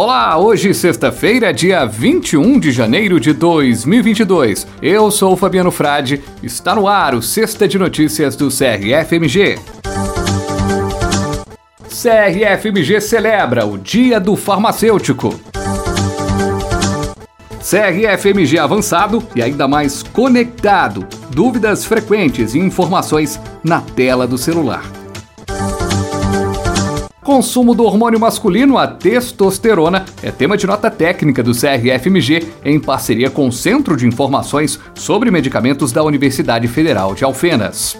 Olá, hoje sexta-feira, dia 21 de janeiro de 2022. Eu sou Fabiano Frade, está no ar o Sexta de Notícias do CRFMG. CRFMG celebra o Dia do Farmacêutico. CRFMG avançado e ainda mais conectado. Dúvidas frequentes e informações na tela do celular. Consumo do hormônio masculino, a testosterona, é tema de nota técnica do CRFMG em parceria com o Centro de Informações sobre Medicamentos da Universidade Federal de Alfenas.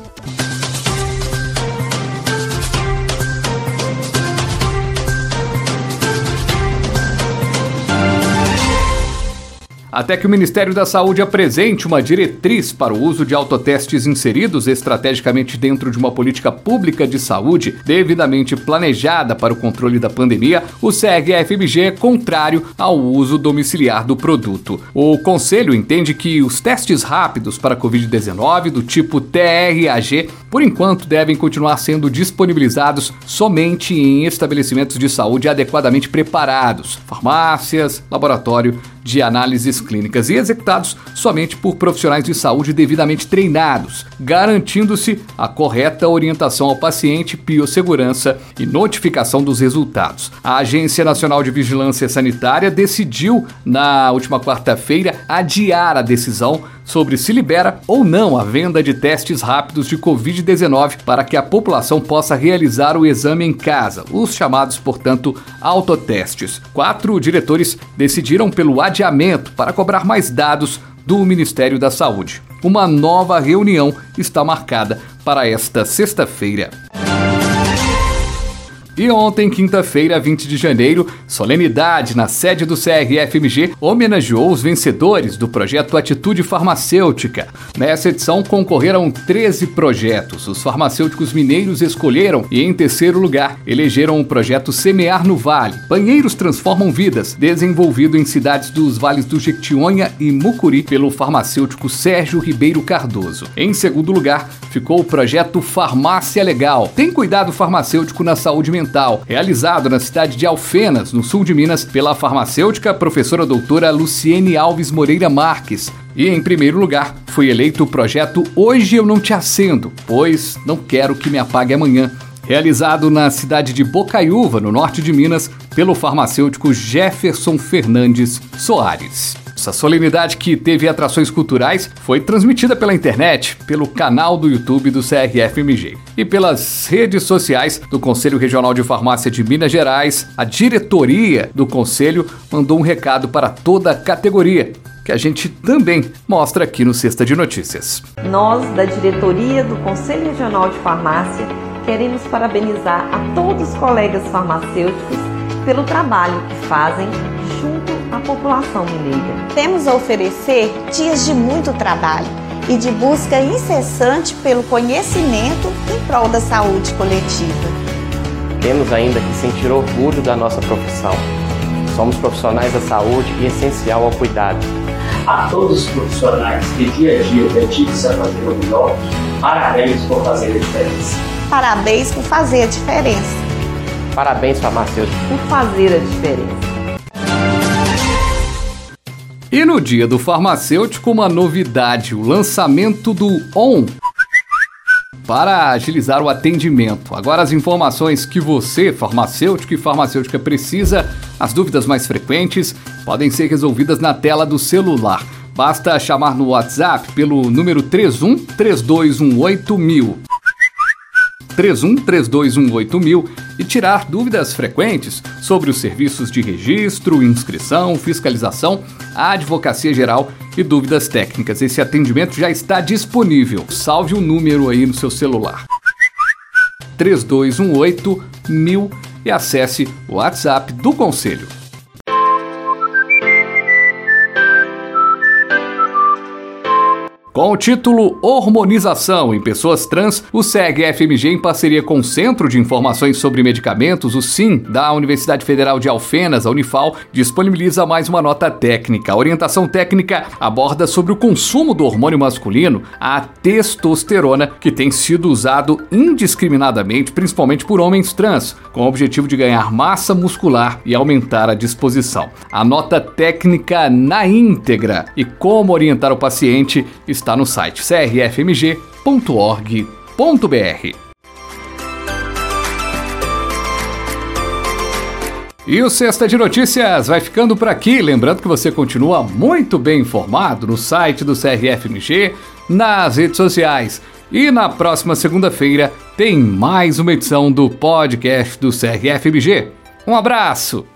Até que o Ministério da Saúde apresente uma diretriz para o uso de autotestes inseridos estrategicamente dentro de uma política pública de saúde devidamente planejada para o controle da pandemia, o CRFMG é contrário ao uso domiciliar do produto. O Conselho entende que os testes rápidos para Covid-19 do tipo TRAG, por enquanto, devem continuar sendo disponibilizados somente em estabelecimentos de saúde adequadamente preparados, farmácias, laboratório de análises clínicas e executados somente por profissionais de saúde devidamente treinados, garantindo-se a correta orientação ao paciente, biossegurança e notificação dos resultados. A Agência Nacional de Vigilância Sanitária decidiu, na última quarta-feira, adiar a decisão sobre se libera ou não a venda de testes rápidos de Covid-19 para que a população possa realizar o exame em casa, os chamados, portanto, autotestes. Quatro diretores decidiram pelo adiamento para cobrar mais dados do Ministério da Saúde. Uma nova reunião está marcada para esta sexta-feira. E ontem, quinta-feira, 20 de janeiro, solenidade na sede do CRFMG homenageou os vencedores do projeto Atitude Farmacêutica. Nessa edição concorreram 13 projetos. Os farmacêuticos mineiros escolheram e, em terceiro lugar, elegeram o projeto Semear no Vale. Banheiros transformam vidas, desenvolvido em cidades dos vales do Jequitinhonha e Mucuri pelo farmacêutico Sérgio Ribeiro Cardoso. Em segundo lugar, ficou o projeto Farmácia Legal. Tem cuidado farmacêutico na saúde mental realizado na cidade de Alfenas, no sul de Minas, pela farmacêutica professora doutora Luciene Alves Moreira Marques. E em primeiro lugar, foi eleito o projeto Hoje Eu Não Te Acendo, pois não quero que me apague amanhã. Realizado na cidade de Bocaiúva, no norte de Minas, pelo farmacêutico Jefferson Fernandes Soares. Essa solenidade que teve atrações culturais foi transmitida pela internet, pelo canal do YouTube do CRFMG e pelas redes sociais do Conselho Regional de Farmácia de Minas Gerais. A diretoria do conselho mandou um recado para toda a categoria que a gente também mostra aqui no Sexta de Notícias. Nós, da diretoria do Conselho Regional de Farmácia, queremos parabenizar a todos os colegas farmacêuticos pelo trabalho que fazem junto à população mineira. Temos a oferecer dias de muito trabalho e de busca incessante pelo conhecimento em prol da saúde coletiva. Temos ainda que sentir orgulho da nossa profissão. Somos profissionais da saúde e essencial ao cuidado. A todos os profissionais que dia a dia dedicam-se a fazer o melhor, parabéns por fazer a diferença. Parabéns por fazer a diferença. Parabéns, farmacêutico, por fazer a diferença. E no dia do farmacêutico, uma novidade: o lançamento do ON para agilizar o atendimento. Agora, as informações que você, farmacêutico e farmacêutica, precisa, as dúvidas mais frequentes, podem ser resolvidas na tela do celular. Basta chamar no WhatsApp pelo número 31 3218 mil. 31 3218 mil e tirar dúvidas frequentes sobre os serviços de registro, inscrição, fiscalização, advocacia geral e dúvidas técnicas. Esse atendimento já está disponível. Salve o número aí no seu celular. 3218 mil e acesse o WhatsApp do Conselho. Com o título Hormonização em Pessoas Trans, o SEG-FMG, em parceria com o Centro de Informações sobre Medicamentos, o SIM, da Universidade Federal de Alfenas, a Unifal, disponibiliza mais uma nota técnica. A orientação técnica aborda sobre o consumo do hormônio masculino, a testosterona, que tem sido usado indiscriminadamente, principalmente por homens trans, com o objetivo de ganhar massa muscular e aumentar a disposição. A nota técnica na íntegra e como orientar o paciente está no site crfmg.org.br. E o Sexta de Notícias vai ficando por aqui. Lembrando que você continua muito bem informado no site do CRFMG, nas redes sociais. E na próxima segunda-feira tem mais uma edição do podcast do CRFMG. Um abraço!